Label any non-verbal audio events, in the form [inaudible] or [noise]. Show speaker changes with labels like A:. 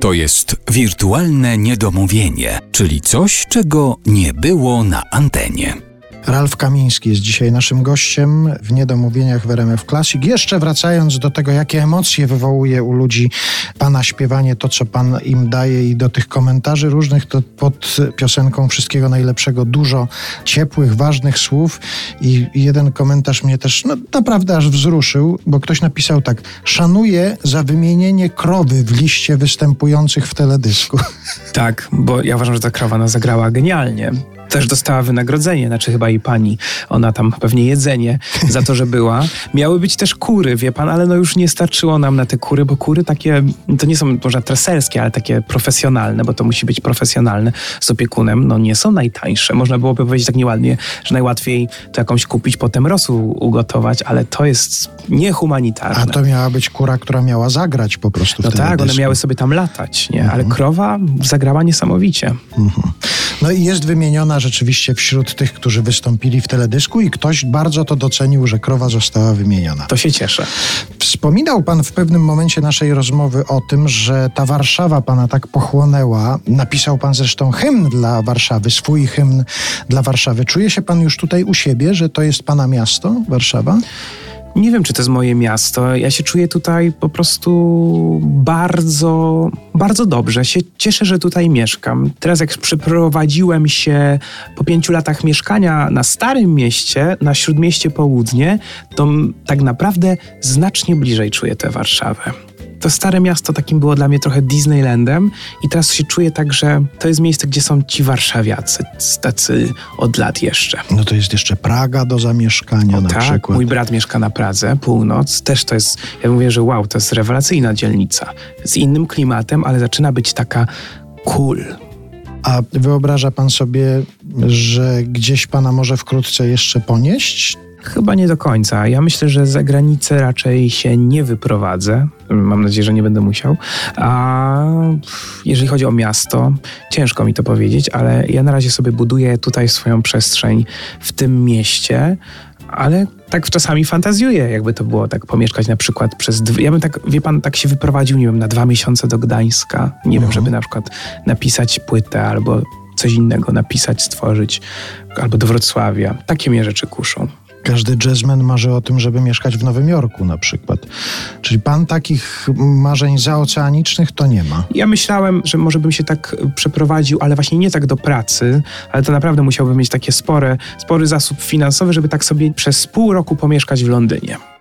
A: To jest wirtualne niedomówienie, czyli coś, czego nie było na antenie.
B: Ralf Kamiński jest dzisiaj naszym gościem w Niedomówieniach w RMF Classic. Jeszcze wracając do tego, jakie emocje wywołuje u ludzi Pana śpiewanie, to co Pan im daje i do tych komentarzy różnych, to pod piosenką Wszystkiego Najlepszego dużo ciepłych, ważnych słów i jeden komentarz mnie też no, naprawdę aż wzruszył, bo ktoś napisał tak, szanuję za wymienienie krowy w liście występujących w teledysku.
C: Tak, bo ja uważam, że ta krowa nas zagrała genialnie też dostała wynagrodzenie, znaczy chyba i pani, ona tam pewnie jedzenie za to, że była. [laughs] Miały być też kury, wie pan, ale no już nie starczyło nam na te kury, bo kury takie, to nie są może treserskie, ale takie profesjonalne, bo to musi być profesjonalne z opiekunem, no nie są najtańsze. Można byłoby powiedzieć tak nieładnie, że najłatwiej to jakąś kupić, potem rosół ugotować, ale to jest niehumanitarne.
B: A to miała być kura, która miała zagrać po prostu
C: No tak, one miały sobie tam latać, nie? Ale mhm. krowa zagrała niesamowicie. Mhm.
B: No i jest wymieniona rzeczywiście wśród tych, którzy wystąpili w teledysku i ktoś bardzo to docenił, że krowa została wymieniona.
C: To się cieszę.
B: Wspominał pan w pewnym momencie naszej rozmowy o tym, że ta Warszawa pana tak pochłonęła. Napisał pan zresztą hymn dla Warszawy, swój hymn dla Warszawy. Czuje się pan już tutaj u siebie, że to jest pana miasto, Warszawa?
C: Nie wiem, czy to jest moje miasto. Ja się czuję tutaj po prostu bardzo, bardzo dobrze. Się cieszę, że tutaj mieszkam. Teraz jak przeprowadziłem się po pięciu latach mieszkania na Starym Mieście, na Śródmieście Południe, to tak naprawdę znacznie bliżej czuję tę Warszawę to stare miasto takim było dla mnie trochę Disneylandem i teraz się czuję tak, że to jest miejsce, gdzie są ci warszawiacy, tacy od lat jeszcze.
B: No to jest jeszcze Praga do zamieszkania o, na
C: tak,
B: przykład.
C: mój brat mieszka na Pradze, północ, też to jest, ja mówię, że wow, to jest rewelacyjna dzielnica. Z innym klimatem, ale zaczyna być taka cool.
B: A wyobraża pan sobie, że gdzieś pana może wkrótce jeszcze ponieść?
C: Chyba nie do końca. Ja myślę, że za granicę raczej się nie wyprowadzę. Mam nadzieję, że nie będę musiał. A jeżeli chodzi o miasto, ciężko mi to powiedzieć, ale ja na razie sobie buduję tutaj swoją przestrzeń w tym mieście, ale tak czasami fantazjuję, jakby to było tak pomieszkać na przykład przez... Dwie, ja bym tak, wie pan, tak się wyprowadził, nie wiem, na dwa miesiące do Gdańska. Nie wiem, mhm. żeby na przykład napisać płytę albo coś innego napisać, stworzyć, albo do Wrocławia. Takie mnie rzeczy kuszą.
B: Każdy jazzman marzy o tym, żeby mieszkać w Nowym Jorku na przykład. Czyli pan takich marzeń zaoceanicznych to nie ma.
C: Ja myślałem, że może bym się tak przeprowadził, ale właśnie nie tak do pracy, ale to naprawdę musiałbym mieć takie spore, spory zasób finansowy, żeby tak sobie przez pół roku pomieszkać w Londynie.